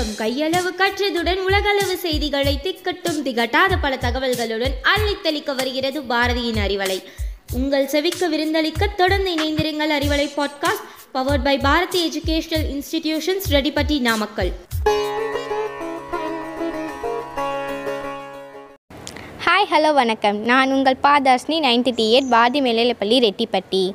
பக்கம் கையளவு கற்றதுடன் உலகளவு செய்திகளை திக்கட்டும் திகட்டாத பல தகவல்களுடன் அள்ளித்தளிக்க வருகிறது பாரதியின் அறிவலை. உங்கள் செவிக்கு விருந்தளிக்க தொடர்ந்து இணைந்திருங்கள் Arivalai podcast powered by Bharathi educational institutions Reddipatti Namakkal. Hi hello வணக்கம். நான் உங்கள் பாதாஸ்னி நைன்டி டி எயிட் பாரதி மேலப்பள்ளி ரெட்டிப்பட்டி.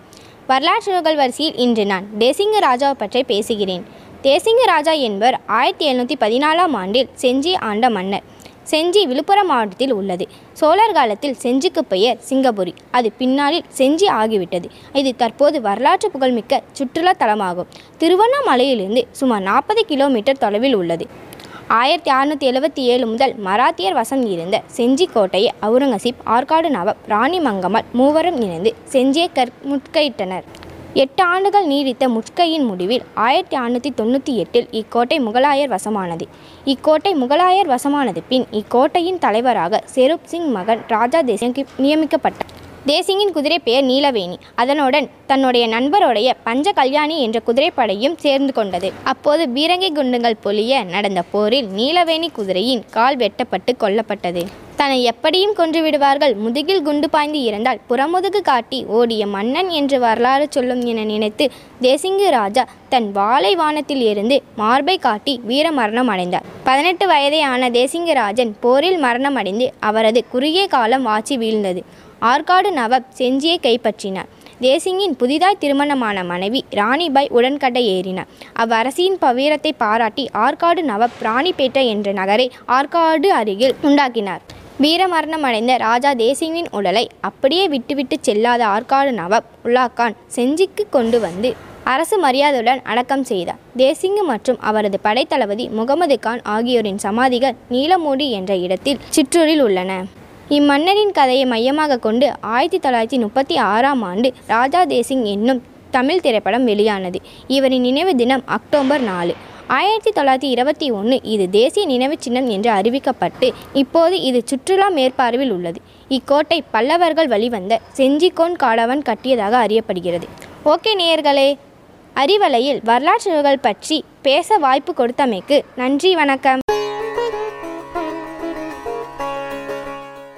வரலாற்று நூல்கள் வரிசையில் இன்று நான் தேசிங்க ராஜாவை பற்றி பேசுகிறேன். தேசிங்க ராஜா என்பவர் ஆயிரத்தி எழுநூற்றி பதினாலாம் ஆண்டில் செஞ்சி ஆண்ட மன்னர். செஞ்சி விழுப்புரம் மாவட்டத்தில் உள்ளது. சோழர் காலத்தில் செஞ்சிக்கு பெயர் சிங்கபுரி. அது பின்னாளில் செஞ்சி ஆகிவிட்டது. இது தற்போது வரலாற்று புகழ்மிக்க சுற்றுலா தலமாகும். திருவண்ணாமலையிலிருந்து சுமார் நாற்பது கிலோமீட்டர் தொலைவில் உள்ளது. ஆயிரத்தி அறுநூற்றி எழுபத்தி ஏழு முதல் மராத்தியர் வசம் இருந்த செஞ்சி கோட்டையை அவுரங்கசீப் ஆற்காடு நவாப் ராணி மங்கம்மாள் மூவரும் இணைந்து செஞ்சியை கற் முட்கையிட்டனர் எட்டு ஆண்டுகள் நீடித்த முட்கையின் முடிவில் ஆயிரத்தி அறுநூற்றி தொண்ணூற்றி எட்டில் இக்கோட்டை முகலாயர் வசமானது. இக்கோட்டை முகலாயர் வசமானது பின் இக்கோட்டையின் தலைவராக செரூப் சிங் மகன் ராஜா தேசிங் நியமிக்கப்பட்டார் தேசிங்கின் குதிரை பெயர் நீலவேணி. அதனுடன் தன்னுடைய நண்பருடைய பஞ்ச கல்யாணி என்ற குதிரைப்படையும் சேர்ந்து கொண்டது. அப்போது பீரங்கி குண்டுகள் பொழிய நடந்த போரில் நீலவேணி குதிரையின் கால் வெட்டப்பட்டு கொல்லப்பட்டது. தன்னை எப்படியும் கொன்று விடுவார்கள். முதுகில் குண்டு பாய்ந்து இறந்தால் புறமுதுகு காட்டி ஓடிய மன்னன் என்று வரலாறு சொல்லும் என நினைத்து தேசிங்கு ராஜா தன் வாழை வானத்தில் இருந்து மார்பை காட்டி வீர மரணம் அடைந்தார். பதினெட்டு வயதே ஆன தேசிங்கராஜன் போரில் மரணம் அடைந்து அவரது குறுகிய காலம் ஆட்சி வீழ்ந்தது. ஆற்காடு நவாப் செஞ்சியை கைப்பற்றினார். தேசிங்கின் புதிதாய் திருமணமான மனைவி ராணிபாய் உடன்கட்டை ஏறினார். அவ்வரசியின் பவீரத்தை பாராட்டி ஆற்காடு நவாப் ராணிப்பேட்டை என்ற நகரை ஆற்காடு அருகில் உண்டாக்கினார். வீரமரணம் அடைந்த ராஜா தேசிங்கின் உடலை அப்படியே விட்டுவிட்டு செல்லாத ஆற்காடு நவாப் உல்லாகான் செஞ்சிக்கு கொண்டு வந்து அரசு மரியாதையுடன் அடக்கம் செய்தார். தேசிங்கு மற்றும் அவரது படைத்தளபதி முகமது கான் ஆகியோரின் சமாதிகள் நீலமூடி என்ற இடத்தில் சிற்றூரில் உள்ளன. இம்மன்னரின் கதையை மையமாக கொண்டு ஆயிரத்தி தொள்ளாயிரத்தி முப்பத்தி ஆறாம் ஆண்டு ராஜா தேசிங் என்னும் தமிழ் திரைப்படம் வெளியானது. இவரின் நினைவு தினம் அக்டோபர் நாலு. ஆயிரத்தி தொள்ளாயிரத்தி இருபத்தி ஒன்று இது தேசிய நினைவுச் சின்னம் என்று அறிவிக்கப்பட்டு இப்போது இது சுற்றுலா மேற்பார்வையில் உள்ளது. இக்கோட்டை பல்லவர்கள் வழிவந்த செஞ்சிக்கோன் காடவன் கட்டியதாக அறியப்படுகிறது. ஓகே நேயர்களே அறிவலையில் வரலாற்று நூல்கள் பற்றி பேச வாய்ப்பு கொடுத்தமைக்கு நன்றி வணக்கம்.